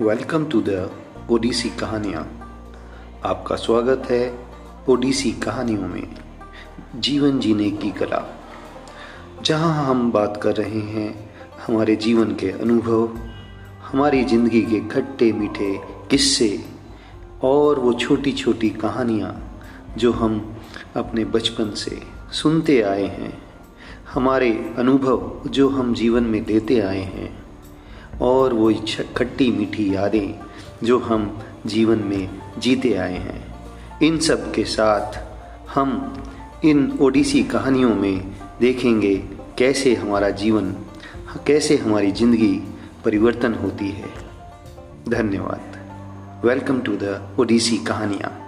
Welcome to the Odissi कहानियाँ। आपका स्वागत है ओडीसी कहानियों में, जीवन जीने की कला। जहाँ हम बात कर रहे हैं, हमारे जीवन के अनुभव, हमारी ज़िंदगी के खट्टे मीठे किस्से, और वो छोटी छोटी कहानियाँ जो हम अपने बचपन से सुनते आए हैं। हमारे अनुभव जो हम जीवन में लेते आए हैं। और वो खट्टी मीठी यादें जो हम जीवन में जीते आए हैं। इन सब के साथ हम इन ओडिसी कहानियों में देखेंगे कैसे हमारा जीवन, कैसे हमारी ज़िंदगी परिवर्तन होती है। धन्यवाद। वेलकम टू द ओडिसी कहानियाँ।